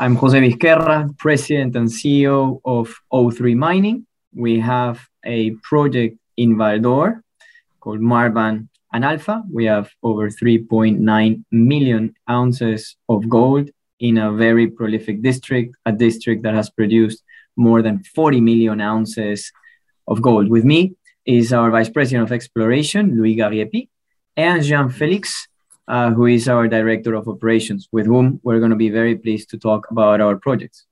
I'm Jose Vizquerra, President and CEO of O3 Mining. We have a project in Val-d'Or called Marban and Alpha. We have over 3.9 million ounces of gold in a very prolific district, a district that has produced more than 40 million ounces of gold. With me is our Vice President of Exploration, Louis Gariépy, and Jean-Felix, uh, who is our Director of Operations, with whom we're going to be very pleased to talk about our projects.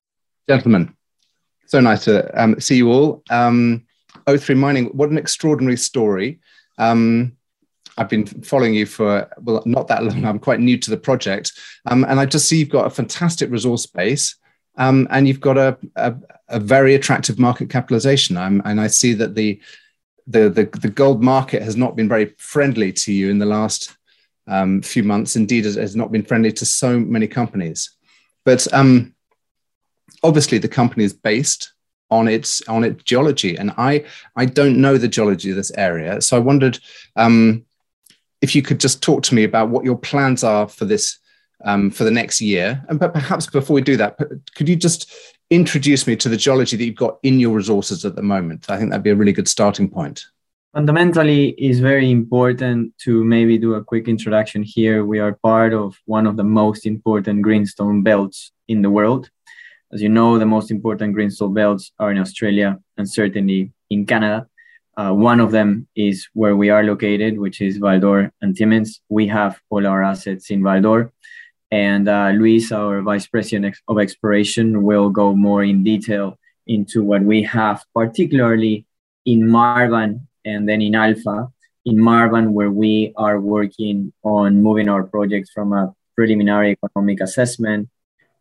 Gentlemen, so nice to um, see you all. Um, O3 Mining, what an extraordinary story. Um, I've been following you for, well, not that long. I'm quite new to the project. Um, and I just see you've got a fantastic resource base um, and you've got a, a, a, very attractive market capitalization. and I see that the, the, the, the gold market has not been very friendly to you in the last um, few months. Indeed, has, has, not been friendly to so many companies. But um, obviously, the company is based on its on its geology, and I I don't know the geology of this area, so I wondered um, if you could just talk to me about what your plans are for this um, for the next year. And but perhaps before we do that, could you just introduce me to the geology that you've got in your resources at the moment? I think that'd be a really good starting point fundamentally is very important to maybe do a quick introduction here. We are part of one of the most important greenstone belts in the world. As you know, the most important greenstone belts are in Australia and certainly in Canada. Uh, one of them is where we are located, which is Val-d'Or and Timmins. We have all our assets in Val-d'Or. And uh, Luis, our Vice President of Exploration, will go more in detail into what we have, particularly in Marban and then in Alpha, in Marban, where we are working on moving our projects from a preliminary economic assessment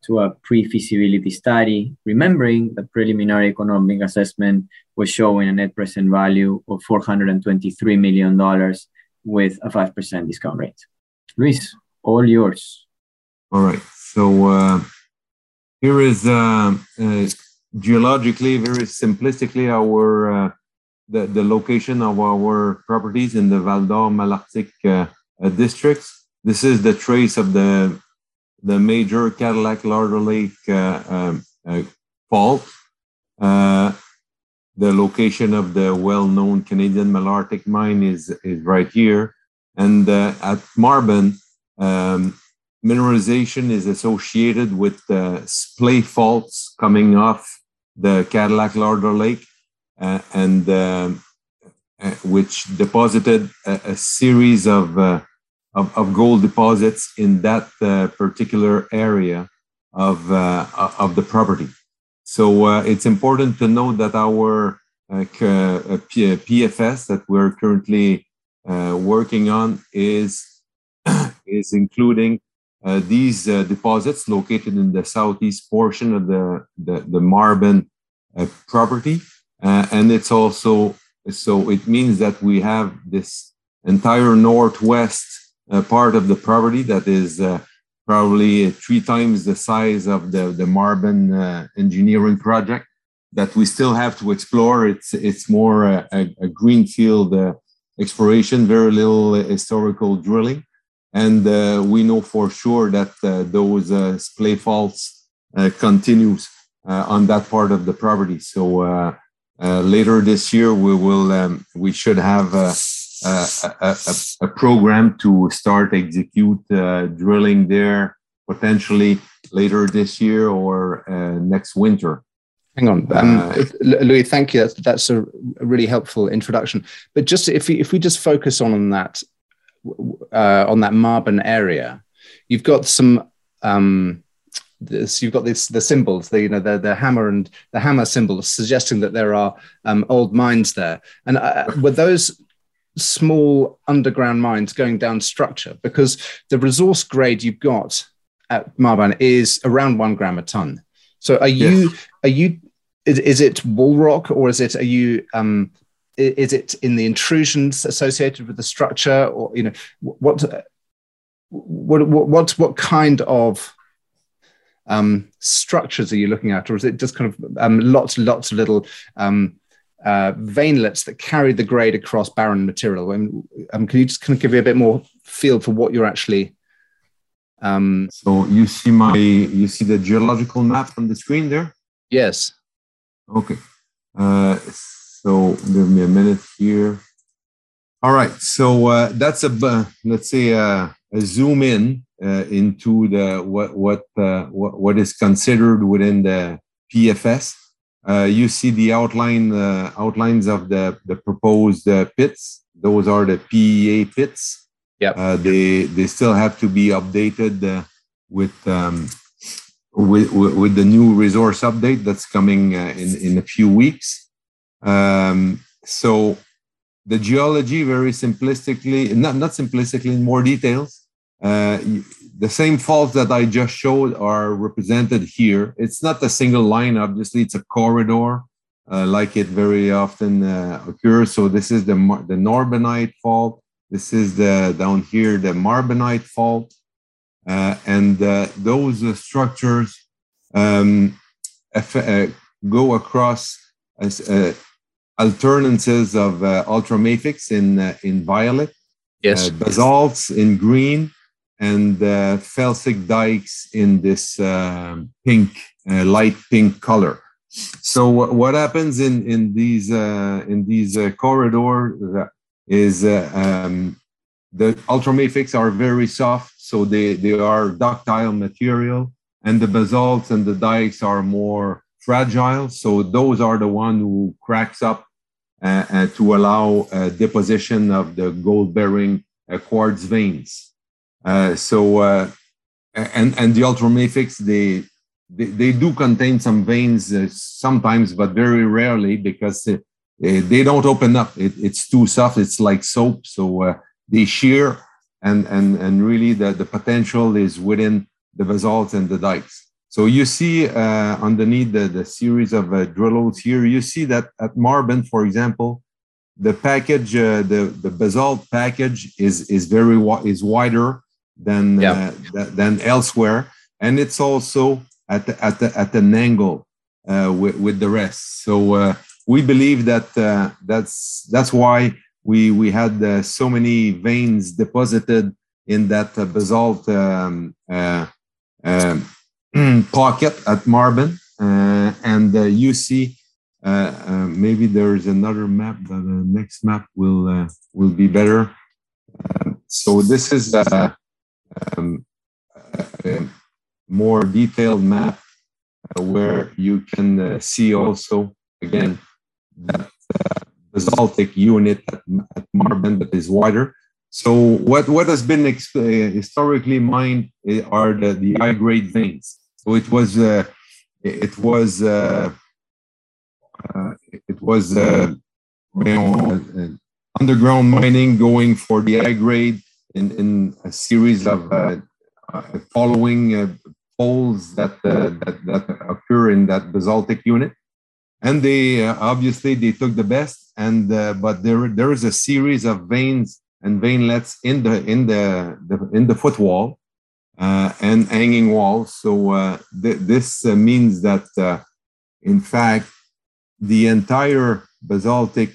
to a pre-feasibility study, remembering the preliminary economic assessment was showing a net present value of $423 million with a 5% discount rate. Luis, all yours. All right. So uh, here is uh, uh, geologically, very simplistically, our uh, the, the location of our properties in the Val d'Or Malartic uh, uh, districts. This is the trace of the, the major Cadillac Larder Lake uh, um, uh fault. Uh, the location of the well-known Canadian Malartic mine is, is right here. And uh, at Marban, um, mineralization is associated with the splay faults coming off the Cadillac Larder Lake and um, uh, which deposited a, a series of, uh, of, of gold deposits in that particular area of of the property. So it's important to note that our PFS that we're currently working on is is including uh, these uh, deposits located in the southeast portion of the, the, the Marban uh, property. Uh, and it's also, so it means that we have this entire northwest uh, part of the property that is uh, probably three times the size of the, the Marban uh, engineering project that we still have to explore. It's, it's more a, a greenfield uh, exploration, very little historical drilling. And uh, we know for sure that those splay faults continues on that part of the property. So uh, later this year, we will um, we should have a, a, a, a, program to start execute uh, drilling there potentially later this year or uh, next winter. Hang on, um, uh, Louis. Thank you. That's, that's a really helpful introduction. But just if we if we just focus on, on that uh, on that Marban area, you've got some um, this, you've got this the symbols, the you know the the hammer and the hammer symbols, suggesting that there are um, old mines there. And uh, were those small underground mines going down structure? Because the resource grade you've got at Marban is around one gram a ton. So are you yes. are you is, is it wall rock or is it are you um, is it in the intrusions associated with the structure or you know what what what what, what kind of um, structures are you looking at, or is it just kind of um, lots lots of little um, uh, veinlets that carry the grade across barren material? Um, can you just kind of give me a bit more feel for what you're actually Um, so you see my you see the geological map on the screen there. Yes. Okay. Uh, so give me a minute here. All right. So uh, that's a uh, let's say uh, zoom in uh, into the what what, uh, what what is considered within the PFS. Uh, you see the outline uh, outlines of the the proposed uh, pits. Those are the PEA pits. Yeah. Uh, they they still have to be updated uh, with, um, with with the new resource update that's coming uh, in in a few weeks. Um, so the geology, very simplistically, not not simplistically, in more details. Uh, the same faults that I just showed are represented here. It's not a single line, obviously, it's a corridor, uh, like it very often uh, occurs. So this is the, the Norbenite fault. This is the down here, the Marbenite fault. Uh, and uh, those uh, structures um, uh, go across as, alternances of ultramafics in, in violet, yes. basalts in green, and uh, felsic dikes in this uh, pink, uh, light pink color. So what happens in in these uh, in these uh, corridors is uh, um, the ultramafics are very soft, so they they are ductile material, and the basalts and the dikes are more fragile. So those are the one who cracks up to allow deposition of the gold bearing quartz veins. Uh, so uh, and and the ultramafics they, they, they do contain some veins uh, sometimes, but very rarely because it, it, they don't open up. It, it's too soft. It's like soap, so uh, they shear, and and and really the the potential is within the basalts and the dikes. So you see uh, underneath the, the series of drill holes here, you see that at Marban, for example, the package, uh, the the basalt package is is very is wider than uh, th- than elsewhere, and it's also at the, at the, at an angle uh, with, with the rest. So uh, we believe that uh, that's that's why we we had uh, so many veins deposited in that uh, basalt um, um pocket at Marban, and you see. maybe there's another map. The next map will will be better. so this is um, more detailed map uh, where you can uh, see also again that uh, basaltic unit at, at Marban that is wider. So what, what has been uh, historically mined are the, the high grade veins. So it was uh, it was uh, it was you know, underground mining going for the high grade in, in a series of uh, uh, following uh, poles that, that, that occur in that basaltic unit. And they obviously they took the best, and but there there is a series of veins and veinlets in the in the, the in the footwall uh, and hanging walls. So uh, th- this uh, means that, in fact, the entire basaltic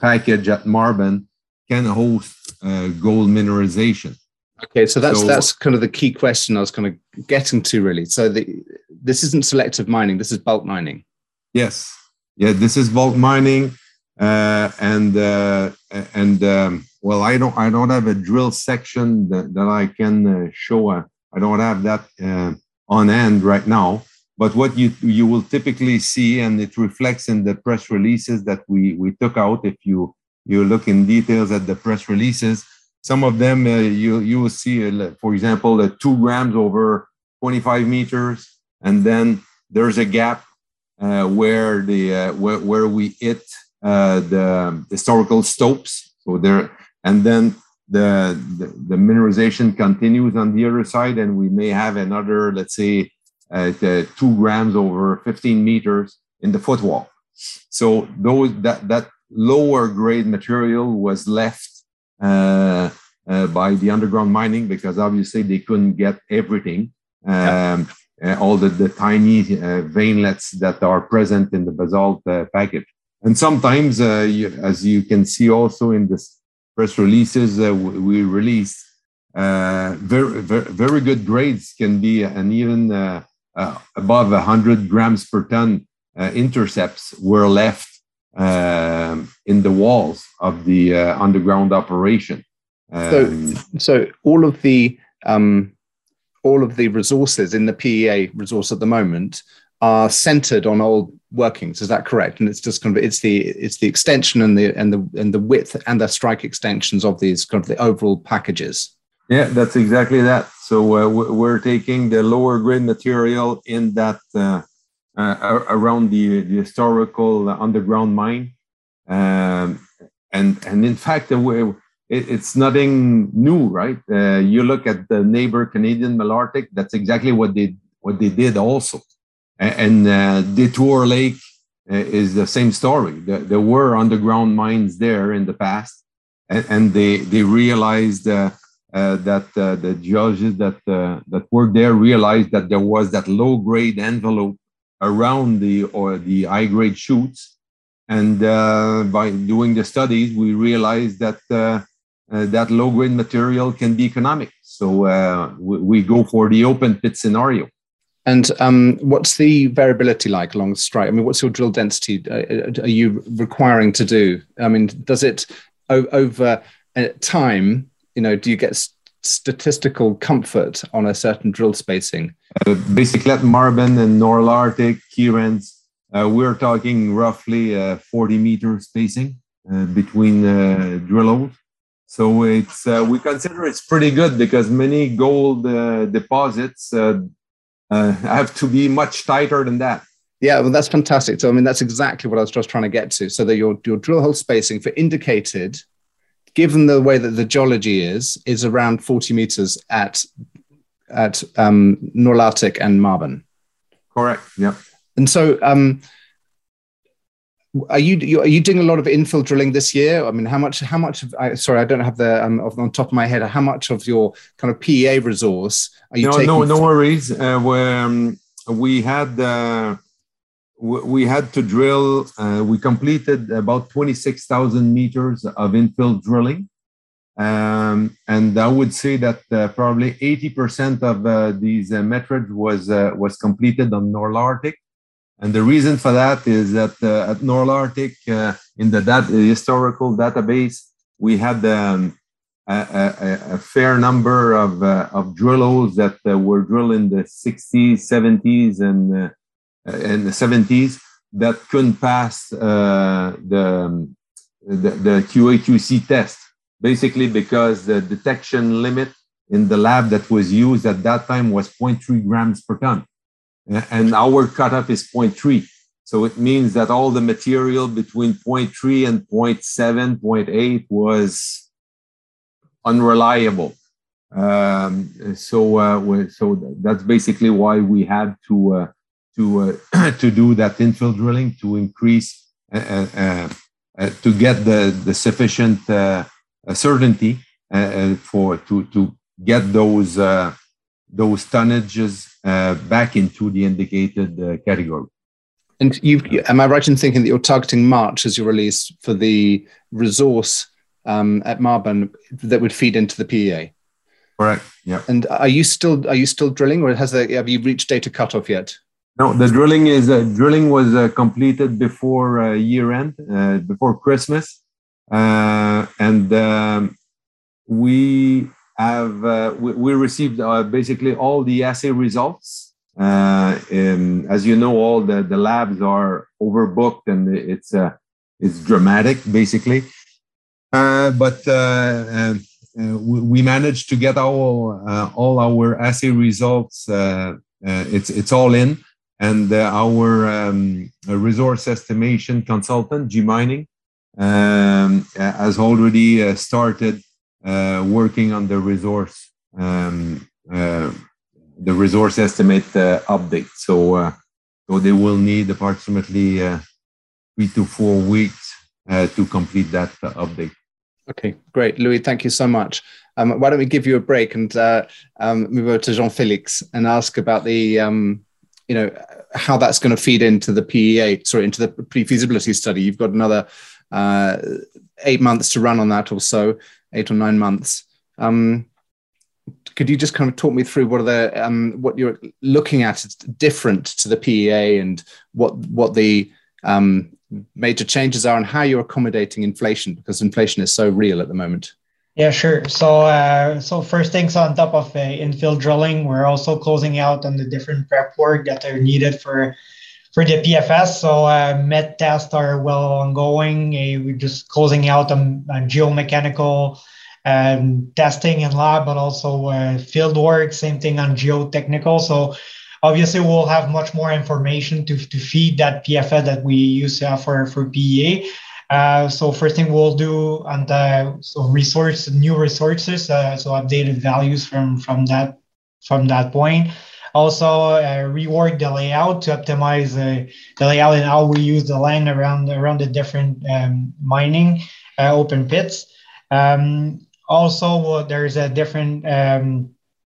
package at Marban can host uh, gold mineralization. Okay, so that's so, that's kind of the key question I was kind of getting to really. So the, this isn't selective mining; this is bulk mining. Yes, yeah, this is bulk mining, uh, and uh, and um, well, I don't I don't have a drill section that, that I can uh, show. Uh, I don't have that uh, on hand right now. But what you you will typically see, and it reflects in the press releases that we we took out. If you you look in details at the press releases. Some of them uh, you you will see, uh, for example, uh, two grams over 25 meters, and then there's a gap uh, where the uh, where, where we hit uh, the historical stopes. So there, and then the, the, the mineralization continues on the other side, and we may have another, let's say, two grams over 15 meters in the footwall. So those that that lower grade material was left uh, uh, by the underground mining because obviously they couldn't get everything. Um, uh, all the, the tiny uh, veinlets that are present in the basalt uh, package. And sometimes, uh, you, as you can see also in the press releases we release, uh, very, very, very good grades can be and even uh, uh, above 100 grams per ton uh, intercepts were left um, in the walls of the uh, underground operation. Um, so, so all of the um, all of the resources in the PEA resource at the moment are centered on old workings. Is that correct? And it's just kind of it's the it's the extension and the and the and the width and the strike extensions of these kind of the overall packages. Yeah, that's exactly that. So uh, we're taking the lower grade material in that uh, uh, around the, the, historical underground mine, um, and and in fact, uh, it's nothing new, right? Uh, you look at the neighbor Canadian Malartic. That's exactly what they what they did also, and, uh, Detour Lake is the same story. There, were underground mines there in the past, and, they they realized uh, that uh, the geologists that uh, that worked there realized that there was that low grade envelope around the or the high grade shoots. and uh, by doing the studies, we realized that uh, uh, that low grade material can be economic. So we, we go for the open pit scenario. And um, what's the variability like along the strike? I mean, what's your drill density? Uh, are you requiring to do? I mean, does it over time? you know, do you get statistical comfort on a certain drill spacing? Uh, basically, at Marban and North Arctic, Kierens, uh, we're talking roughly uh, 40 meter spacing uh, between uh, drill holes. So it's uh, we consider it's pretty good because many gold deposits have to be much tighter than that. Yeah, well, that's fantastic. So I mean, that's exactly what I was just trying to get to. So that your your drill hole spacing for indicated given the way that the geology is, is around 40 meters at at um, Norlartic and Marban. Correct. Yeah. And so, um, are you are you doing a lot of infill drilling this year? I mean, how much? How much? Of, I, sorry, I don't have the um, on top of my head. How much of your kind of PEA resource are you? No, taking no, no worries. Uh, where um, we had. Uh, we had to drill, uh, we completed about 26,000 meters of infill drilling. Um, and I would say that uh, probably 80% of uh, these uh, was, uh, was completed on Norlartic. And the reason for that is that uh, at Norlartic, in the dat- historical database, we had um, a, a, a, fair number of, of drill holes that were drilled in the 60s, 70s, and in the 70s that couldn't pass uh, the, the, the QA/QC test, basically because the detection limit in the lab that was used at that time was 0.3 grams per ton, and our cutoff is 0.3. So it means that all the material between 0.3 and 0.7, 0.8 was unreliable. Um, so, uh, so that's basically why we had to uh, to uh, to do that infill drilling to increase uh, uh, uh, uh to get the the sufficient uh, certainty for to to get those those tonnages back into the indicated category. And you am I right in thinking that you're targeting March as your release for the resource um, at Marban that would feed into the PEA? Correct. Yeah. And are you still are you still drilling, or has the have you reached data cutoff yet? No, the drilling is uh, drilling was uh, completed before uh, year end, uh, before Christmas, uh, and um, we have uh, we, we, received basically all the assay results. As you know, all the, the labs are overbooked, and it's it's dramatic, basically. but we managed to get all all our assay results. it's it's all in and uh, our um, resource estimation consultant, G Mining, um, has already uh, started uh, working on the resource um, uh, the resource estimate uh, update. So, uh, so they will need approximately three to four weeks to complete that update. Okay, great, Louis. Thank you so much. Um, why don't we give you a break and um, move over to Jean Felix and ask about the um, you know how that's going to feed into the PEA, sorry, into the pre-feasibility study. You've got another uh, eight months to run on that, or so, eight or nine months. Um, could you just kind of talk me through what are the um, what you're looking at is different to the PEA and what what the um, major changes are and how you're accommodating inflation because inflation is so real at the moment. Yeah, sure. So, uh, so first things on top of uh, infill drilling, we're also closing out on the different prep work that are needed for for the PFS. So, uh, met tests are well ongoing. Uh, we're just closing out on, on geomechanical um, testing in lab, but also uh, field work. Same thing on geotechnical. So, obviously, we'll have much more information to to feed that PFS that we use uh, for for PEA. Uh, so first thing we'll do on the so resource new resources, uh, so updated values from from that from that point. Also uh, rework the layout to optimize uh, the layout and how we use the land around around the different um, mining uh, open pits. Um, also, there's a different um,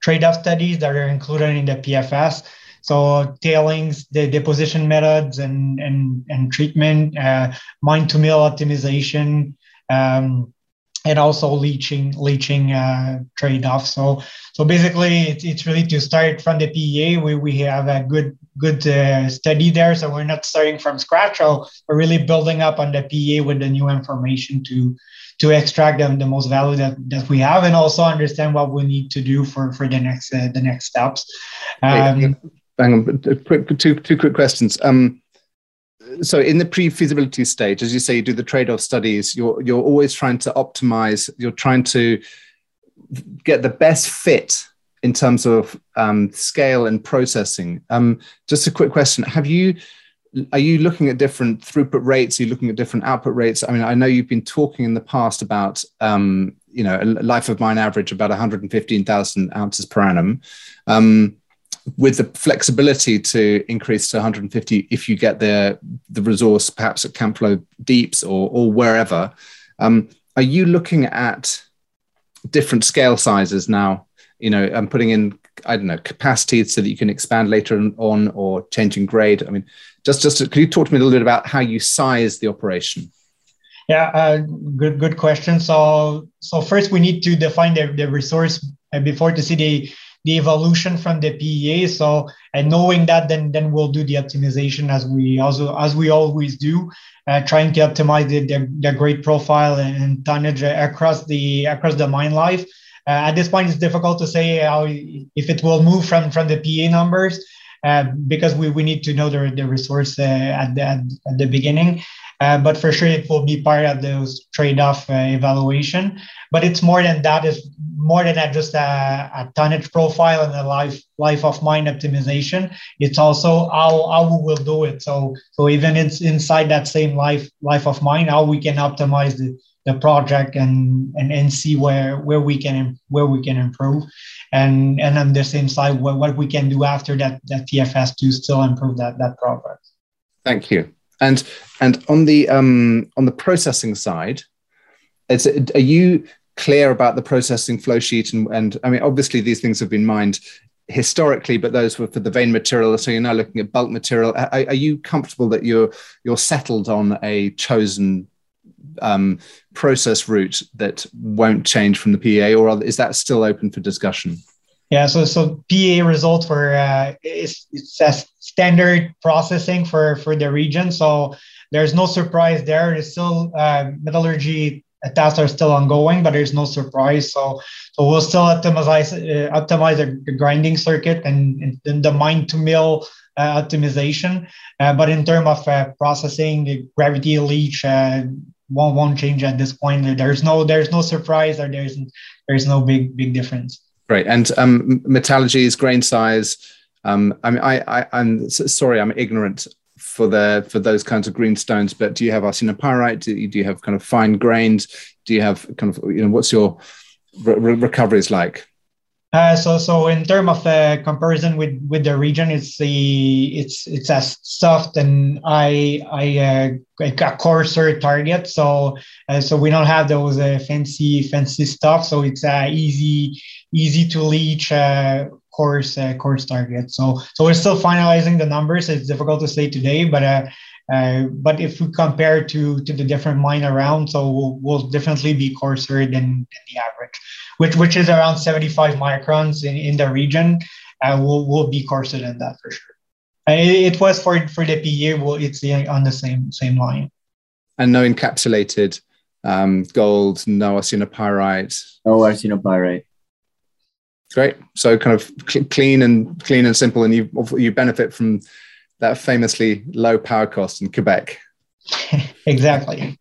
trade-off studies that are included in the PFS. So tailings, the deposition methods and and and treatment, uh, mine to mill optimization, um, and also leaching leaching uh, trade off. So so basically, it's, it's really to start from the PEA. We we have a good good uh, study there, so we're not starting from scratch. So we're really building up on the PEA with the new information to to extract them the most value that, that we have and also understand what we need to do for for the next uh, the next steps um, hang on, quick, two, two quick questions. Um, so in the pre-feasibility stage, as you say, you do the trade-off studies. You're you're always trying to optimize. You're trying to get the best fit in terms of um, scale and processing. Um, just a quick question: Have you are you looking at different throughput rates? Are you looking at different output rates? I mean, I know you've been talking in the past about um, you know a life of mine average about 115,000 ounces per annum. Um, with the flexibility to increase to 150 if you get the the resource perhaps at Camflo Deeps or or wherever. Um, are you looking at different scale sizes now? You know, I'm putting in I don't know capacity so that you can expand later on or changing grade. I mean, just just could you talk to me a little bit about how you size the operation? Yeah, uh, good good question. So so first we need to define the, the resource uh, before to see the the evolution from the PEA. So and knowing that, then then we'll do the optimization as we also as we always do, uh, trying to optimize the, the, the grade profile and tonnage across the across the mine life. Uh, at this point, it's difficult to say how if it will move from from the PEA numbers. Uh, because we, we need to know the, the resource uh, at, the, at, the beginning. Uh, but for sure, it will be part of those trade-off uh, evaluation. But it's more than that. It's more than that, just a, a, tonnage profile and a life life of mine optimization. It's also how, how we will do it. So so even it's inside that same life life of mine, how we can optimize the, the project and, and and see where where we can where we can improve and and on the same side what, what we can do after that that PFS to still improve that that project. Thank you. And and on the um, on the processing side, is it, are you clear about the processing flow sheet? And, and I mean, obviously these things have been mined historically, but those were for the vein material. So you're now looking at bulk material. Are, are you comfortable that you're you're settled on a chosen um, process route that won't change from the PEA, or is that still open for discussion? Yeah, so so PEA results for uh, it's, it's a standard processing for for the region. So there's no surprise there. There's still uh, metallurgy tests are still ongoing, but there's no surprise. So so we'll still optimize uh, optimize the, the, grinding circuit and, and the mine to mill uh, optimization. Uh, but in terms of uh, processing, the gravity leach uh, won't won't change at this point. There's no there's no surprise or there's there's no big big difference. Great. And um, metallurgies, grain size. Um, I mean, I, I, I'm sorry, I'm ignorant for the for those kinds of green stones. But do you have arsenopyrite? Do you, do you have kind of fine grains? Do you have kind of you know what's your re- recoveries like? Uh, so, so in terms of uh, comparison with with the region, it's the it's it's as soft and I I uh, a coarser target. So, uh, so we don't have those uh, fancy fancy stuff. So it's uh, easy easy to leach uh, course uh, course target. So so we're still finalizing the numbers. It's difficult to say today, but uh, Uh, but if we compare to to the different mine around, so we'll, we'll definitely be coarser than, than, the average, which which is around 75 microns in, in the region. Uh, we'll, we'll be coarser than that for sure. It, it was for for the PE. Well, it's on the same same line. And no encapsulated um, gold, no arsenopyrite. No arsenopyrite. Great. So kind of cl- clean and clean and simple, and you you benefit from that famously low power cost in Quebec. exactly.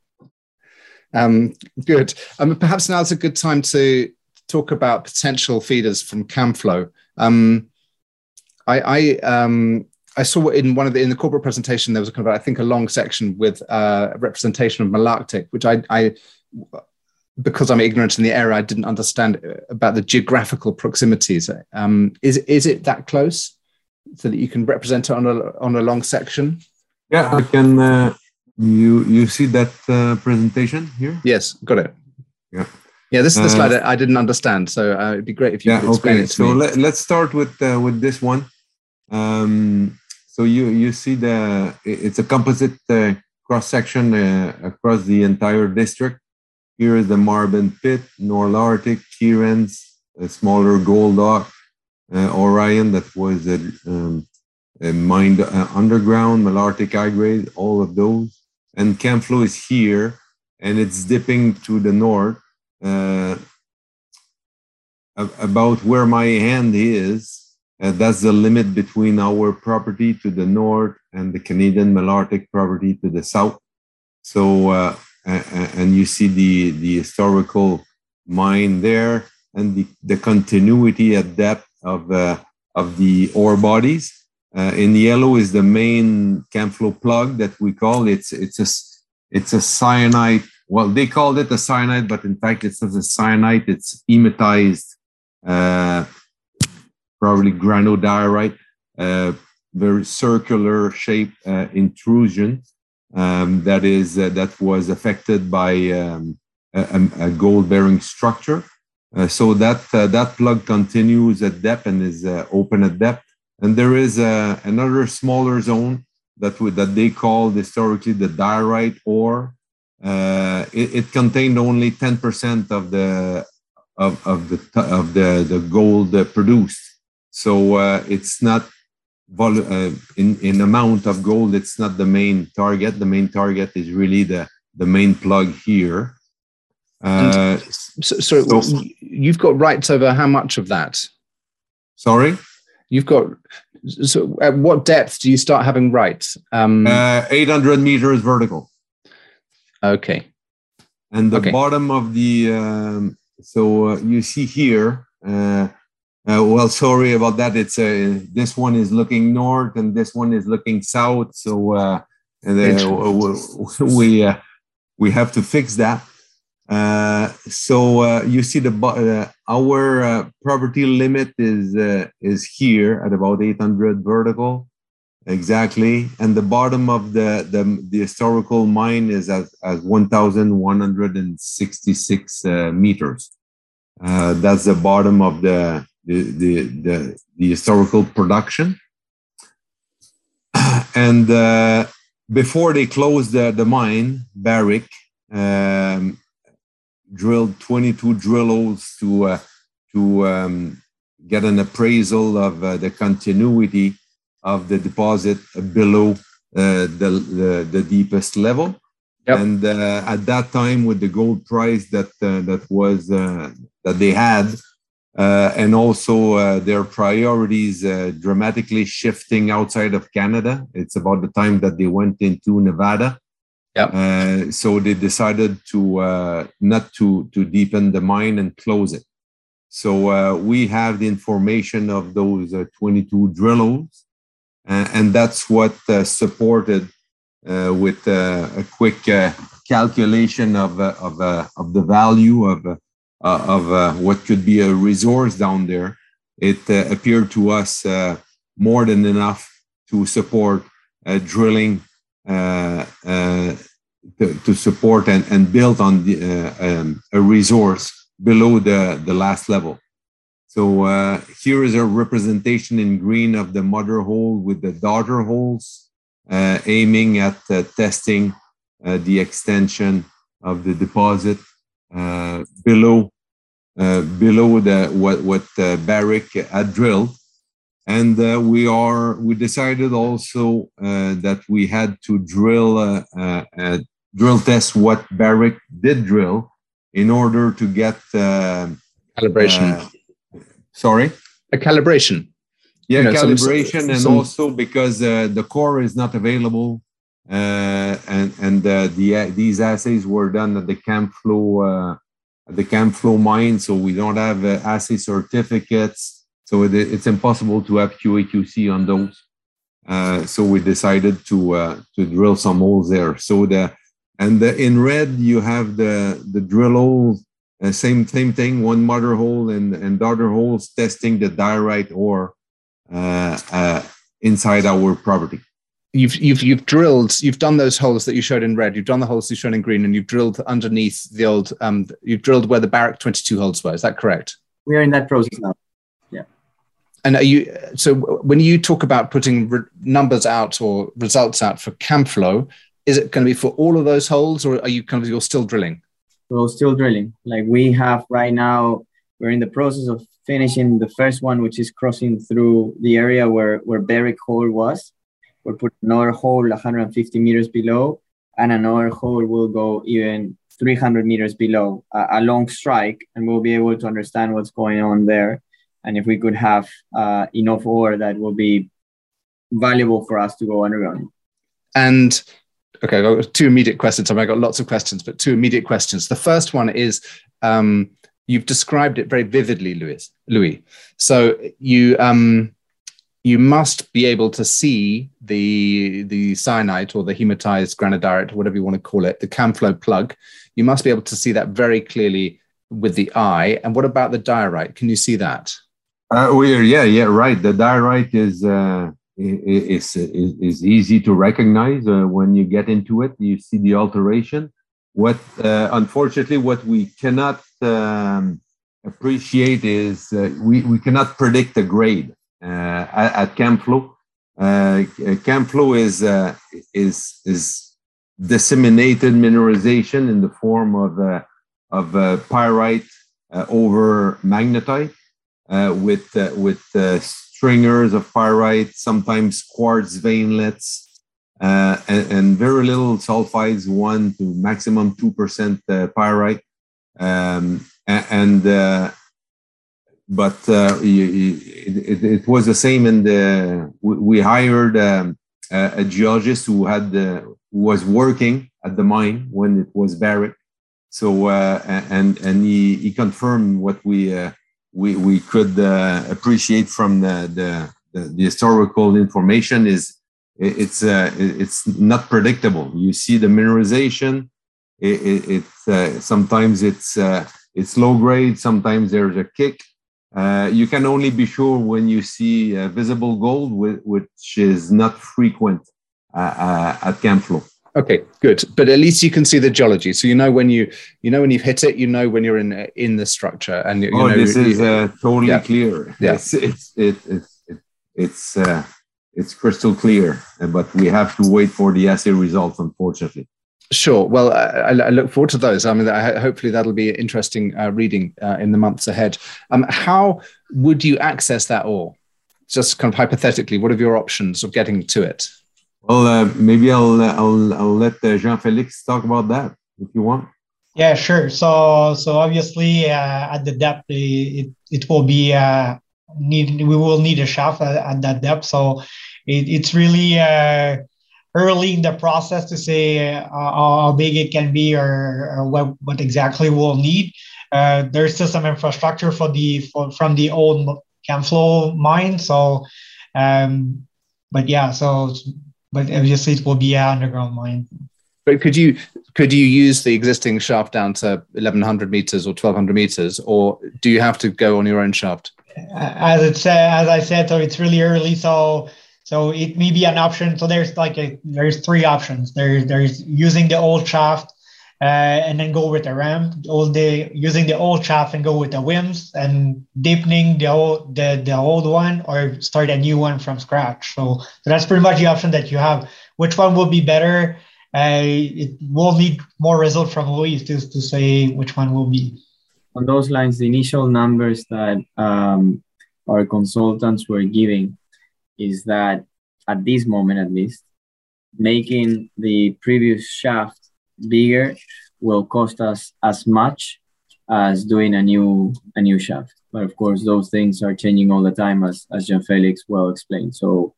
Um, good. Um, perhaps now's a good time to talk about potential feeders from Camflo. Um, I, I, um, I saw in one of the in the corporate presentation there was a kind of I think a long section with uh, a representation of Malartic, which I, I because I'm ignorant in the area, I didn't understand about the geographical proximities. Um, is is it that close? so that you can represent it on a on a long section? Yeah, I can. Uh, you you see that uh, presentation here? Yes, got it. Yeah. Yeah, this is the slide uh, I didn't understand, so uh, it'd be great if you yeah, could explain okay. it to so me. let, let's start with uh, with this one. Um, so you you see the it's a composite uh, cross section across the entire district. Here is the Marban pit, Norlartic, Kierens, a smaller Gold uh, Orion that was a, um, a mined uh, underground, Malartic high grade, all of those. And Camflo is here and it's dipping to the north uh, about where my hand is. Uh, that's the limit between our property to the north and the Canadian Malartic property to the south. So, uh, and you see the, the historical mine there and the, the continuity at depth of, uh, of the ore bodies. Uh, in yellow is the main Camflo plug that we call it's it's a it's a syenite. Well, they called it a syenite, but in fact it's not a syenite. It's hematized, uh, probably granodiorite, uh, very circular shape uh, intrusion um, that is uh, that was affected by um, a, a gold-bearing structure. Uh, so that uh, that plug continues at depth and is uh, open at depth. And there is another smaller zone that that they called historically the diorite ore. It, it, contained only 10% of the of, of the of the, the gold produced. So it's not uh, in, in amount of gold, it's not the main target. The main target is really the, the main plug here. Uh, so, so, so, you've got rights over how much of that? Sorry, you've got. So, at what depth do you start having rights? Um, uh, 800 meters vertical. Okay. And the okay. bottom of the um, so uh, you see here. Uh, uh, well, sorry about that. It's uh, this one is looking north and this one is looking south. So uh, we we have to fix that. Uh, so uh, you see the uh, our uh, property limit is uh, is here at about 800 vertical exactly and the bottom of the the, the historical mine is at, at 1166 meters that's the bottom of the the, the the, the historical production and before they closed the, the mine barrick um, drilled 22 drill holes to uh, to um, get an appraisal of uh, the continuity of the deposit below uh, the, the, the deepest level. Yep. And uh, at that time, with the gold price that uh, that was uh, that they had, and also their priorities dramatically shifting outside of Canada, it's about the time that they went into Nevada yeah. Uh, so they decided to uh, not to to deepen the mine and close it. So uh, we have the information of those uh, 22 drill holes, and that's what uh, supported uh, with a quick calculation of of of the value of of what could be a resource down there. It appeared to us more than enough to support drilling uh, uh, to, to, support and, and build on the, uh, um, a resource below the, the last level. So here is a representation in green of the mother hole with the daughter holes. uh, aiming at uh, testing uh, the extension of the deposit uh, below uh, below the what what Barrick had drilled, and we are we decided also that we had to drill uh drill test what Barrick did drill in order to get calibration. sorry, a calibration. Yeah, you know, calibration, some, and also because uh, the core is not available, uh, and and uh, the these assays were done at the Camflo uh, the Camflo mine, so we don't have uh, assay certificates, so it, it's impossible to have QA/QC on those. Uh, so we decided to uh, to drill some holes there. So the and the, in red you have the the drill holes, same same thing, one mother hole and and daughter holes testing the diorite ore uh, uh, inside our property. You've, you've, you've drilled, you've done those holes that you showed in red, you've done the holes you showed in green, and you've drilled underneath the old, um, you've drilled where the Barrick 22 holes were. Is that correct? We are in that process now. Yeah. And are you, so when you talk about putting re- numbers out or results out for Camflo, is it going to be for all of those holes or are you kind of, you're still drilling? We're still drilling. Like we have right now, we're in the process of finishing the first one, which is crossing through the area where, where Barrick hole was. We'll put another hole 150 meters below, and another hole will go even 300 meters below, a, a long strike, and we'll be able to understand what's going on there. And if we could have uh, enough ore, that will be valuable for us to go underground. And okay, I've got two immediate questions. I mean, I've got lots of questions, but two immediate questions. The first one is um, you've described it very vividly, Louis. Louis. So you um, you must be able to see the the syenite or the hematized granodiorite, whatever you want to call it, the Camflo plug. You must be able to see that very clearly with the eye. And what about the diorite? Can you see that? Uh, we yeah, yeah, right. The diorite is. Uh is, is, is easy to recognize uh, when you get into it. You see the alteration. What uh, unfortunately, what we cannot um, appreciate is uh, we, we cannot predict the grade at, at Camflo. Uh, Camflo is, uh, is, is disseminated mineralization in the form of, uh, of uh, pyrite over magnetite with, with stringers of pyrite, sometimes quartz veinlets, uh, and, and, very little sulfides, one to maximum 2% uh, pyrite. Um, and, uh, but uh, it, it, was the same in the, we hired um, a, geologist who had, who was working at the mine when it was buried So, uh, and, and he, he confirmed what we, uh, we, we could appreciate from the, the, the, the historical information is it's uh, it's not predictable. You see the mineralization. It, it, it uh, sometimes it's uh, it's low grade. Sometimes there's a kick. Uh, you can only be sure when you see visible gold, which is not frequent uh, uh, at Camflo. Okay, good. But at least you can see the geology, so you know when you you know when you've hit it. You know when you're in in the structure, and you, oh, know, this is totally yeah. clear. Yeah. It's it's it, it's it, it's it's crystal clear, but we have to wait for the assay results, unfortunately. Sure. Well, I, I, look forward to those. I mean, I, hopefully that'll be an interesting uh, reading uh, in the months ahead. Um, how would you access that ore? Just kind of hypothetically, what are your options of getting to it? Well, uh, maybe I'll, I'll, I'll let uh, Jean Felix talk about that if you want. Yeah, sure. So, so obviously, uh, at the depth, it, it will be uh, need we will need a shaft at, at that depth. So it, it's really uh, early in the process to say uh, how big it can be or, or what, what exactly we'll need. Uh, there's still some infrastructure for the for, from the old Camflo mine. So, um, but yeah, so but obviously it will be an underground mine. But could you could you use the existing shaft down to 1100 meters or 1200 meters, or do you have to go on your own shaft? As it said, as I said, so it's really early. So so it may be an option. So there's like a there's three options. There's there's using the old shaft uh, and then go with the ramp. All day using the old shaft and go with the winze and deepening the old the, the old one or start a new one from scratch. So, so that's pretty much the option that you have. which one will be better? Uh, it will need more result from Louis to, to say which one will be. On those lines, the initial numbers that um, our consultants were giving is that at this moment, at least, making the previous shaft bigger will cost us as much as doing a new a new shaft. But of course, those things are changing all the time, as as Jean Felix well explained. So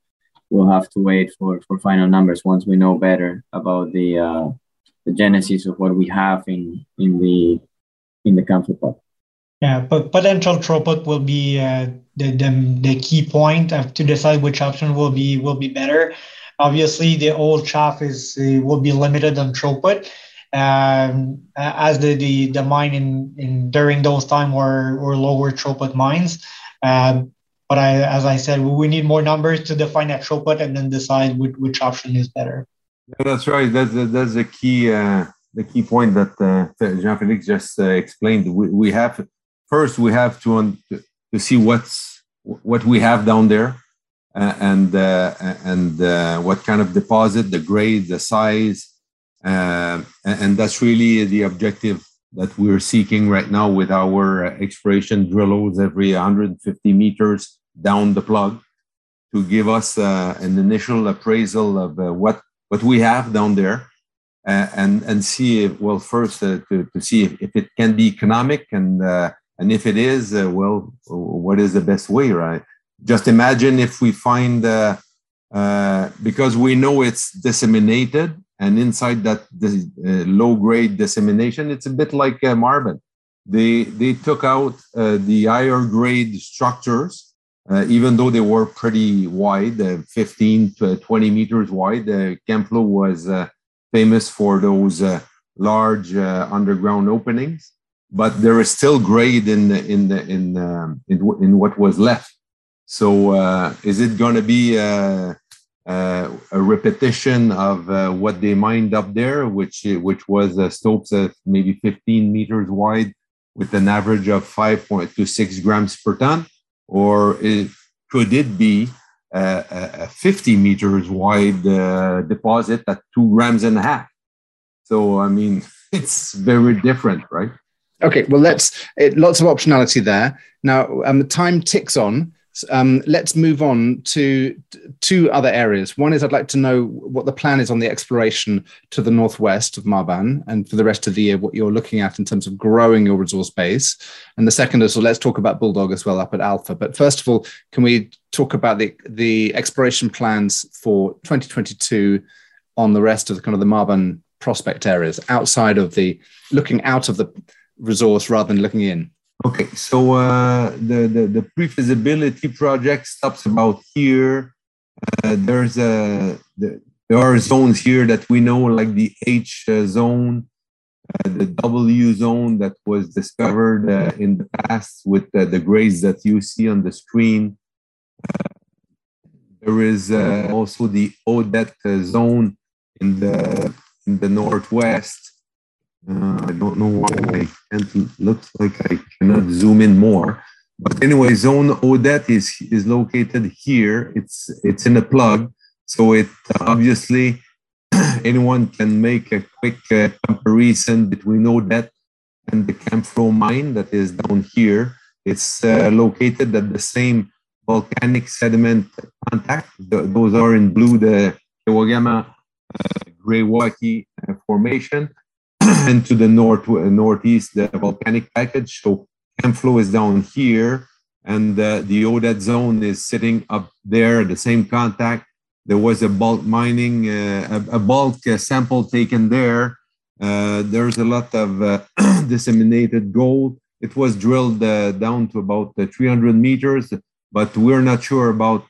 we'll have to wait for for final numbers once we know better about the uh, the genesis of what we have in in the in the Camflo pot. Yeah, but potential throughput will be uh, the, the the key point to decide which option will be will be better. Obviously, the old shaft is uh, will be limited on throughput, um, as the, the the mine in, in during those time were were lower throughput mines. Um, but I, as I said, we need more numbers to define that throughput and then decide which, which option is better. Yeah, that's right. That's that's the key uh, the key point that uh, Jean Felix just uh, explained. We, we have first we have to un- to see what's what we have down there and uh, and uh, what kind of deposit, the grade, the size, uh, and that's really the objective that we're seeking right now with our exploration drill holes every 150 meters down the plug to give us uh, an initial appraisal of uh, what what we have down there and and see if, well first to, to see if, if, it can be economic and and if it is well what is the best way right just imagine if we find because we know it's disseminated and inside that uh, low grade dissemination, it's a bit like uh, Marban. They, they took out uh, the higher grade structures, uh, even though they were pretty wide, uh, 15 to 20 meters wide. Uh, Camflo was uh, famous for those large underground openings, but there is still grade in in in, um, in, in what was left. So is it going to be uh, a repetition of uh, what they mined up there, which which was uh, stopes of maybe 15 meters wide with an average of 5.26 grams per ton, or it, could it be a, a 50 meters wide uh, deposit at two grams and a half? So I mean, it's very different, right? Okay, well, let's it, lots of optionality there. Now, um, the time ticks on. Um, let's move on to two other areas. One is I'd like to know what the plan is on the exploration to the northwest of Marban, and for the rest of the year, what you're looking at in terms of growing your resource base. And the second is, well, let's talk about Bulldog as well up at Alpha. But first of all, can we talk about the, the exploration plans for 2022 on the rest of the kind of the Marban prospect areas outside of the looking out of the resource rather than looking in? Okay, so uh, the, the, the pre-feasibility project stops about here. Uh, there's a the, there are zones here that we know, like the H uh, zone, uh, the W zone that was discovered uh, in the past with the grades that you see on the screen. Uh, there is also the Odette zone in the in the northwest. Uh, I don't know why I can't, looks like I cannot zoom in more. But anyway, zone Odette is, is located here. It's, it's in a plug. So it obviously anyone can make a quick uh, comparison between Odette and the Camflo mine that is down here. It's uh, located at the same volcanic sediment contact. The, those are in blue, the Kewagama uh, Greywacke uh, formation and to the north northeast the volcanic package. So Camflo is down here, and uh, the Odette zone is sitting up there at the same contact. There was a bulk mining, uh, a, a, bulk uh, sample taken there. Uh, there's a lot of uh, disseminated gold. It was drilled uh, down to about 300 meters, but we're not sure about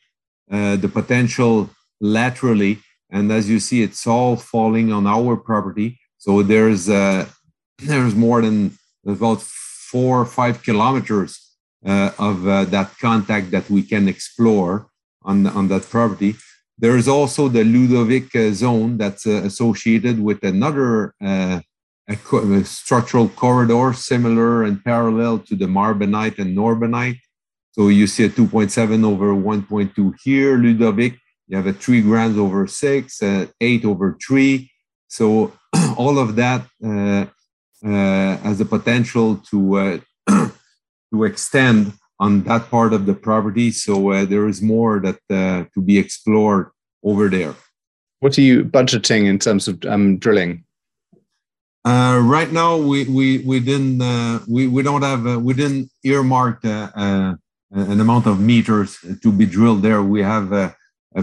the potential laterally. And as you see, it's all falling on our property. So there's uh, there's more than about four or five kilometers uh, of uh, that contact that we can explore on on that property. There is also the Ludovic uh, zone that's uh, associated with another uh, a structural corridor similar and parallel to the Marbenite and Norbenite. So you see a 2.7 over 1.2 here. Ludovic You have a three grams over six, uh, eight over three. So all of that uh, uh, has the potential to uh, to extend on that part of the property. So uh, there is more that uh, to be explored over there. What are you budgeting in terms of um, drilling? Uh, right now, we we we didn't uh, we we don't have uh, we didn't earmark an amount of meters to be drilled there. We have a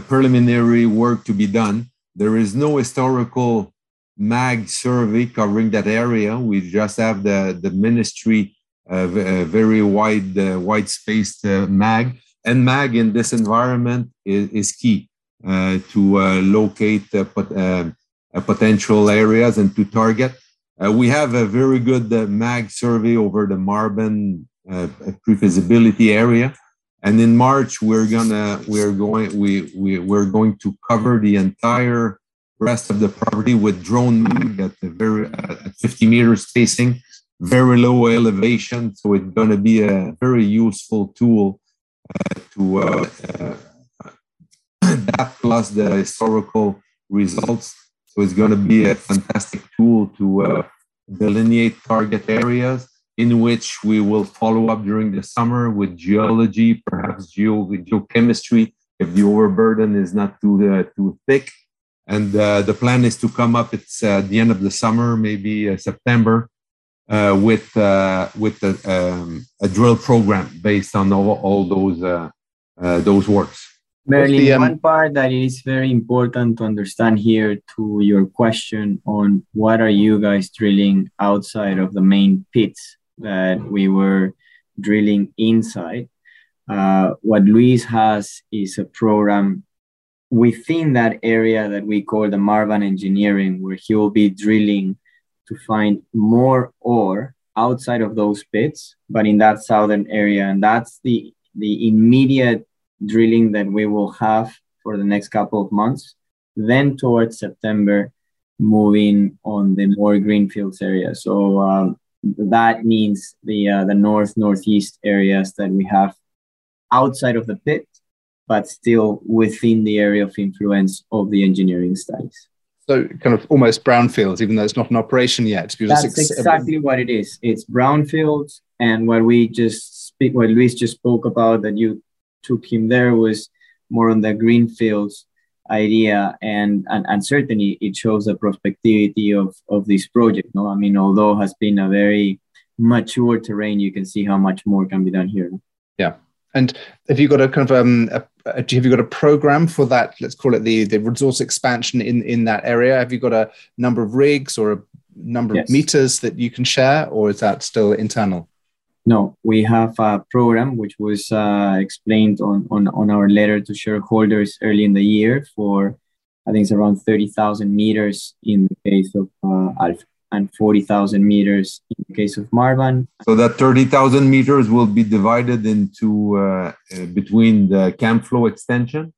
preliminary work to be done. There is no historical mag survey covering that area. We just have the the ministry uh, very wide wide spaced mag and mag in this environment is, is key to locate pot, potential areas and to target. Uh, we have a very good uh, MAG survey over the Marban uh, pre-feasibility area, and in March we're gonna we're going we, we we're going to cover the entire rest of the property with drone at the very at 50 meters spacing, very low elevation. So it's gonna be a very useful tool uh, to uh, uh, that plus the historical results so it's going to be a fantastic tool to uh, delineate target areas in which we will follow up during the summer with geology, perhaps geo geochemistry, if the overburden is not too uh, too thick. And uh, the plan is to come up. It's uh, the end of the summer, maybe uh, September, uh, with with a, um, a, drill program based on all, all those those works. Merlin, the, um, one part that is very important to understand here to your question on what are you guys drilling outside of the main pits that we were drilling inside. Uh, what Luis has is a program within that area that we call the Marban engineering, where he will be drilling to find more ore outside of those pits, but in that southern area. And that's the, the immediate drilling that we will have for the next couple of months. Then towards September, moving on the more greenfields area. So um, that means the uh, the north northeast areas that we have outside of the pit, but still within the area of influence of the engineering studies. So kind of almost brownfields, even though it's not an operation yet. That's ex- exactly what it is. It's brownfields, and what we just speak, what Luis just spoke about, that you took him there was more on the greenfields idea and, and and certainly it shows the prospectivity of of this project no i mean although has been a very mature terrain you can see how much more can be done here yeah and have you got a kind of um a, a, have you got a program for that let's call it the the resource expansion in in that area? Have you got a number of rigs or a number yes. of meters that you can share or is that still internal? No, we have a program which was uh, explained on, on, on our letter to shareholders early in the year for, I think it's around 30,000 meters in the case of uh, Alpha and 40,000 meters in the case of Marban. So that 30,000 meters will be divided into uh, uh, between the Camflo extension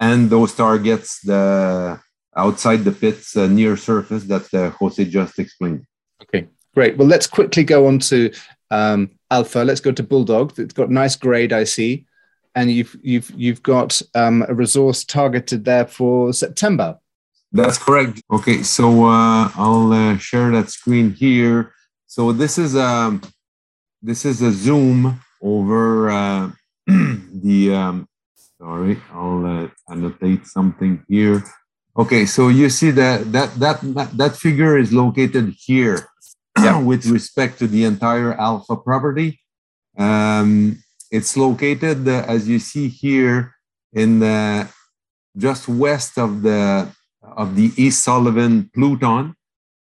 and those targets the outside the pits uh, near surface that uh, Jose just explained. Okay, great. Well, let's quickly go on to um, Alpha. Let's go to Bulldog. It's got nice grade, I see, and you've you've you've got um, a resource targeted there for September. That's correct. Okay, so uh, I'll uh, share that screen here. So this is a um, this is a zoom over uh, the. Um, sorry, I'll uh, annotate something here. Okay, so you see that that that that figure is located here yeah. with respect to the entire alpha property. Um, it's located, uh, as you see here, in the just west of the of the East Sullivan Pluton,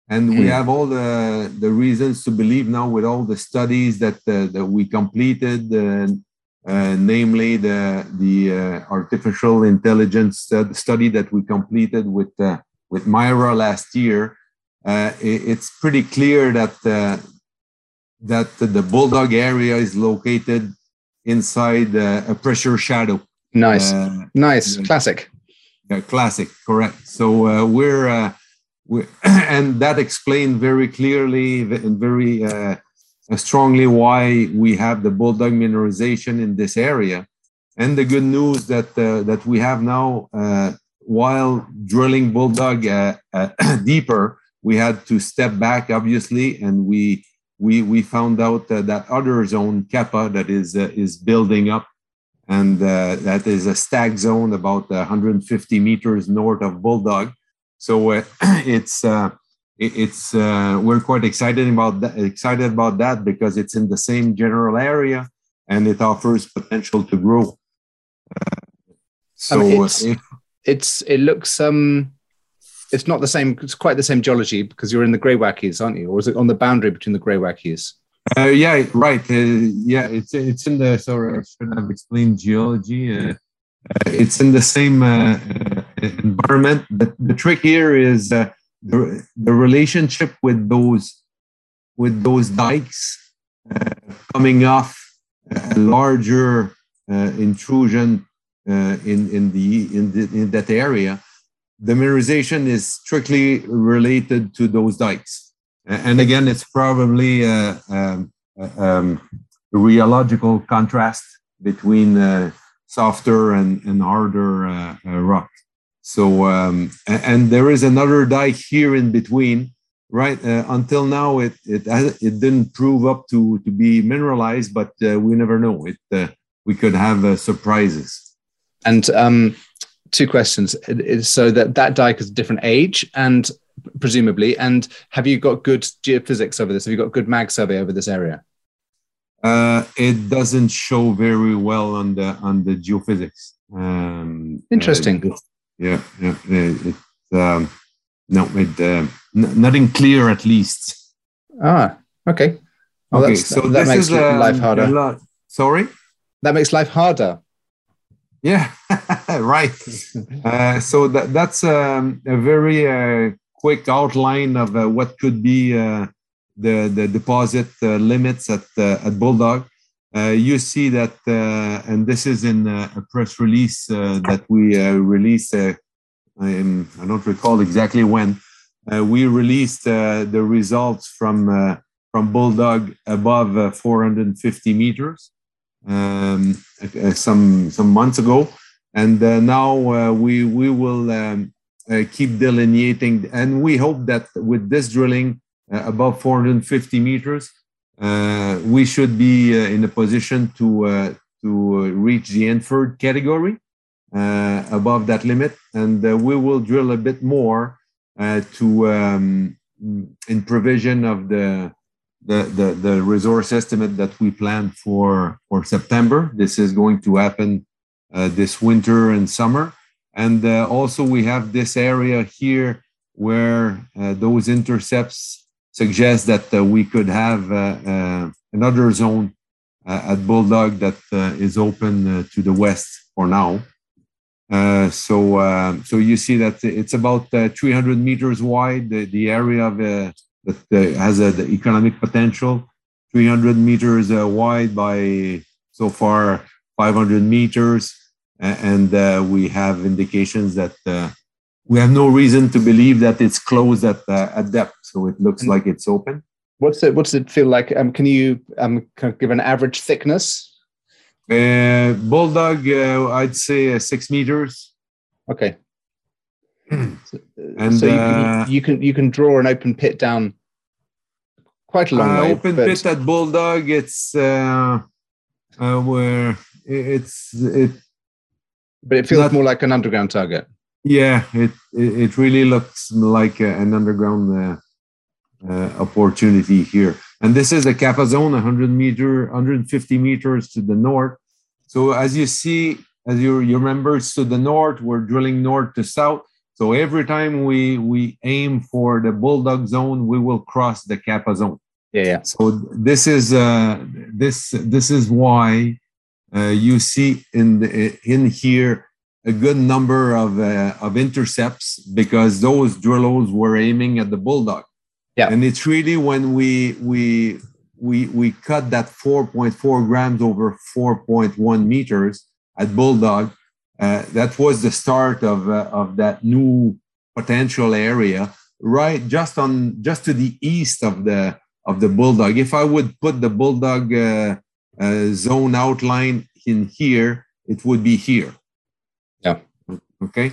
and we hmm. have all the the reasons to believe now with all the studies that uh, that we completed, uh, uh namely the the uh, artificial intelligence study that we completed with uh, with Mira last year uh, it, it's pretty clear that uh, that the bulldog area is located inside uh, a pressure shadow. Nice, nice, classic. Yeah, classic, correct. So uh, we're, uh, we're and that explained very clearly and very strongly why we have the bulldog mineralization in this area. And the good news that uh, that we have now, uh, while drilling Bulldog uh, uh deeper, we had to step back, obviously, and we we we found out that other zone, Kappa, that is uh, is building up, and uh, that is a stag zone about uh, 150 meters north of Bulldog. So uh, it's uh, it's we're quite excited about that, excited about that because it's in the same general area and it offers potential to grow so I mean, it's, if, it's it looks um it's not the same. It's quite the same geology because you're in the Greywackes, aren't you? Or is it on the boundary between the Greywackes? Uh, yeah, right. Uh, yeah, it's it's in the. Sorry, I should have explained geology. Uh, uh it's in the same uh, uh, environment. But the trick here is the the relationship with those with those dikes coming off a larger intrusion in in the in the, in that area, the mineralization is strictly related to those dikes. And again, it's probably a, a, a rheological contrast between uh, softer and, and harder uh, uh, rock. So, um, and there is another dike here in between, right? Uh, until now, it it it didn't prove up to to be mineralized, but uh, we never know. It uh, we could have surprises. And um, two questions. So that that dike is a different age, and presumably, and have you got good geophysics over this? Have you got good mag survey over this area? Uh, it doesn't show very well on the on the geophysics. Um, Interesting. Uh, yeah, yeah. It, um, no, it, uh, n- nothing clear at least. Ah, okay. Well, okay, so that makes life um, harder. Sorry. That makes life harder. Yeah, right. uh, so that, that's um, a very uh, quick outline of uh, what could be uh, the, the deposit uh, limits at, uh, at Bulldog. you see that, and this is in a press release that we released, I, am, I don't recall exactly when, we released the results from, from Bulldog above 450 meters um, some some months ago, and uh, now uh, we we will um, Uh, keep delineating, and we hope that with this drilling uh, above 450 meters, uh, we should be in a position to to reach the inferred category above that limit, and we will drill a bit more to um, in provision of the the, the, the resource estimate that we planned for, for September. This is going to happen uh, this winter and summer. And uh, also we have this area here where uh, those intercepts suggest that uh, we could have uh, uh, another zone at Bulldog that is open to the west for now. so, so you see that it's about 300 meters wide, the, the area of that has a, the economic potential, 300 meters uh, wide by so far 500 meters. And uh, we have indications that uh, we have no reason to believe that it's closed at, uh, at depth. So it looks like it's open. What's it, what's it feel like? Um, can you um, kind of give an average thickness? Uh, bulldog, uh, I'd say six meters. Okay. so, and so you, can, you can you can draw an open pit down quite a long uh, way. Open but... pit at Bulldog, it's uh, uh, where it's it. But it feels more like an underground target. Yeah, it it really looks like an underground uh, uh, opportunity here. And this is a Kappa zone, 100 meter, 150 meters to the north. So as you see, as you, you remember, it's to the north. We're drilling north to south. So every time we we aim for the bulldog zone, we will cross the kappa zone. Yeah. yeah. So this is uh, this this is why uh, you see in the, in here a good number of uh, of intercepts because those drill holes were aiming at the bulldog. Yeah. And it's really when we we we we cut that 4.4 grams over 4.1 meters at bulldog uh, that was the start of, uh, of that new potential area right just on just to the east of the of the bulldog if i would put the bulldog uh, uh zone outline in here it would be here. Yeah. Okay.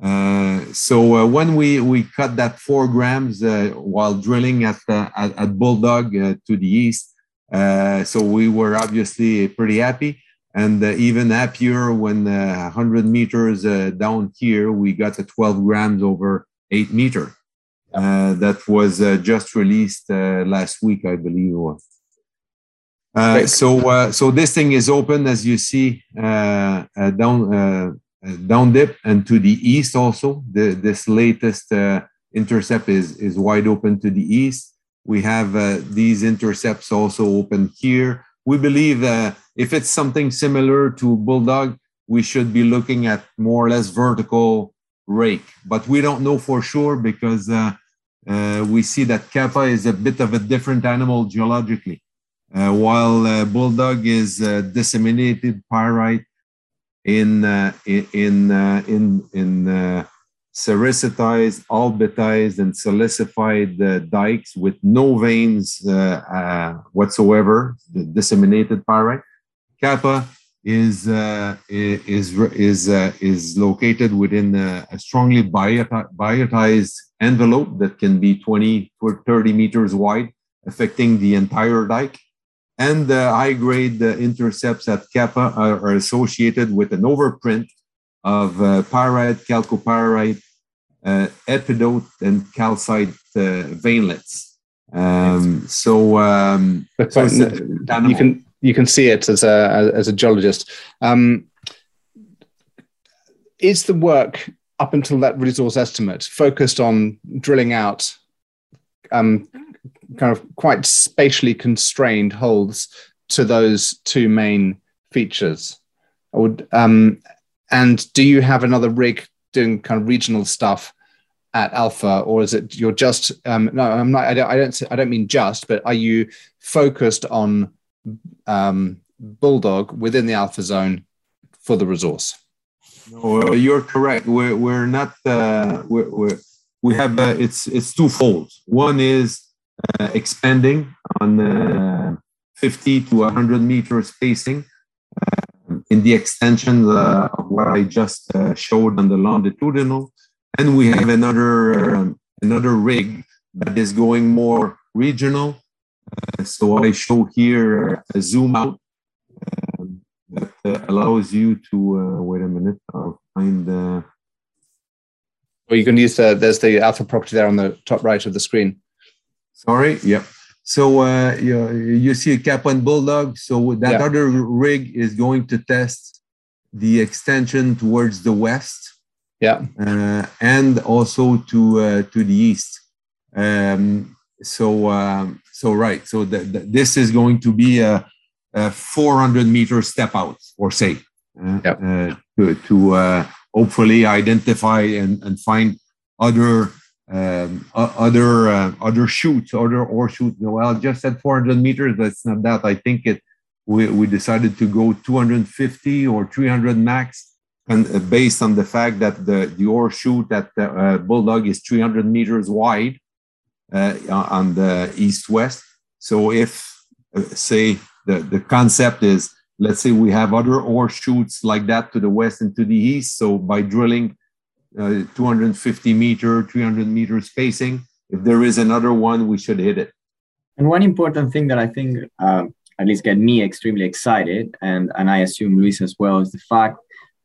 Uh, so uh, when we we cut that four grams uh, while drilling at at, at, Bulldog uh, to the east, uh, so we were obviously pretty happy, and even happier when 100 meters down here we got the 12 grams over eight meter. that was just released last week, I believe it was. Uh, so, uh, so this thing is open as you see uh, down uh, down dip and to the east also. The, this latest uh, intercept is, is wide open to the east. We have uh, these intercepts also open here. We believe if it's something similar to Bulldog, we should be looking at more or less vertical rake, but we don't know for sure because uh, uh, we see that Kappa is a bit of a different animal geologically. Uh, while Bulldog is disseminated pyrite in uh, in uh, in in uh, sericitized, albitized, and silicified uh, dikes with no veins uh, uh, whatsoever, the disseminated pyrite. Kappa is is is is located within a, a strongly biotized envelope that can be 20 or 30 meters wide, affecting the entire dike and the high grade intercepts at Kappa are, are, associated with an overprint of uh, pyrite, chalcopyrite, uh, epidote, and calcite uh, veinlets. Um, so, um, so you can you can see it as a as a geologist. Um, is the work up until that resource estimate focused on drilling out um, kind of quite spatially constrained holds to those two main features. I would, um, and do you have another rig doing kind of regional stuff at Alpha, or is it you're just? Um, no, I'm not. I don't. I don't. I don't mean just, but are you focused on um, Bulldog within the Alpha zone for the resource? No, uh, you're correct. We're we're not. Uh, we're, we're we have. Uh, it's it's twofold. One is expanding on uh, 50 to 100 meter spacing uh, in the extension of what I just showed on the longitudinal. And we have another, um, another rig that is going more regional. so I show here a zoom out um, that uh, allows you to uh, wait a minute. I'll find. Uh, well, you can use the there's the alpha property there on the top right of the screen. Sorry. Yep. So uh, you, you see a Kappa and Bulldog. So that yeah. other rig is going to test the extension towards the west. Yeah. Uh, and also to uh, to the east. Um, so um, so right. So the, the, this is going to be a, a 400 meter step out, or say, uh. Uh, to, to uh, hopefully identify and, and find other um, other uh, other shoots, other ore shoots. Well, just at 400 meters, that's not that. I think it. We, we decided to go 250 or 300 max, and uh, based on the fact that the the ore shoot at the, uh, Bulldog is 300 meters wide uh, on the east-west. So if uh, say the the concept is, let's say we have other ore shoots like that to the west and to the east. So by drilling uh, 250 meter, 300 meter spacing. If there is another one, we should hit it. And one important thing that I think uh, at least get me extremely excited, and, and I assume Luis as well, is the fact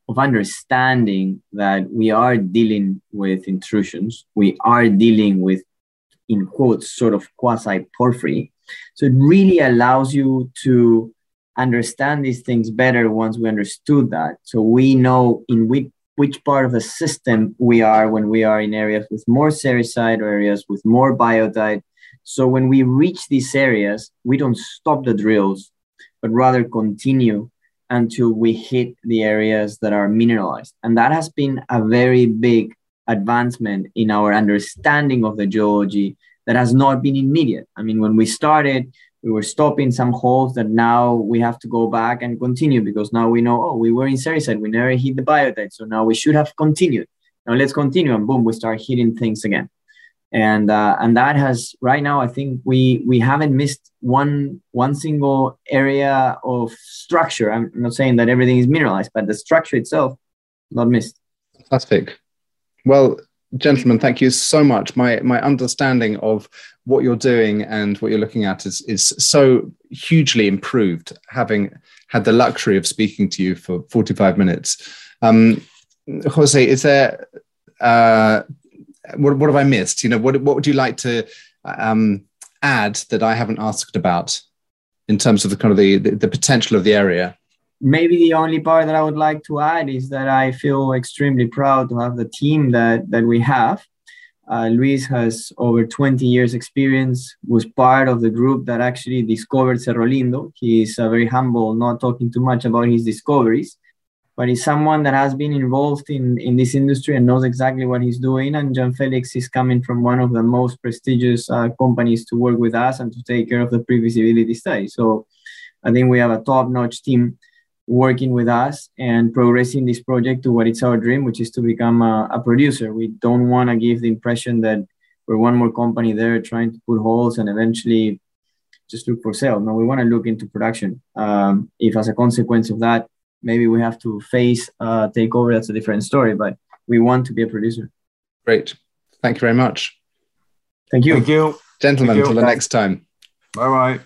of understanding that we are dealing with intrusions. We are dealing with, in quotes, sort of quasi porphyry. So it really allows you to understand these things better once we understood that. So we know in which which part of the system we are when we are in areas with more sericite or areas with more biotite. So when we reach these areas, we don't stop the drills, but rather continue until we hit the areas that are mineralized. And that has been a very big advancement in our understanding of the geology that has not been immediate. I mean, when we started, we were stopping some holes that now we have to go back and continue because now we know, oh, we were in sericite, we never hit the biotite. So now we should have continued. Now let's continue. And boom, we start hitting things again. and uh, and that has right now i think we we haven't missed one one single area of structure i'm not saying that everything is mineralized but the structure itself not missed fantastic well gentlemen thank you so much my my understanding of what you're doing and what you're looking at is is so hugely improved having had the luxury of speaking to you for 45 minutes um, jose is there uh, what, what have I missed? You know, what, what would you like to um, add that I haven't asked about in terms of the kind of the, the, the potential of the area? Maybe the only part that I would like to add is that I feel extremely proud to have the team that, that we have. Uh, Luis has over 20 years experience, was part of the group that actually discovered Cerro Lindo. He is uh, very humble, not talking too much about his discoveries but he's someone that has been involved in, in this industry and knows exactly what he's doing. And Jean Felix is coming from one of the most prestigious uh, companies to work with us and to take care of the pre-feasibility study. So I think we have a top-notch team working with us and progressing this project to what it's our dream, which is to become a, a producer. We don't want to give the impression that we're one more company there trying to put holes and eventually just look for sale. No, we want to look into production. Um, if as a consequence of that, maybe we have to face uh, take over. That's a different story, but we want to be a producer. Great. Thank you very much. Thank you. Thank you. Gentlemen, until the next time. Bye bye.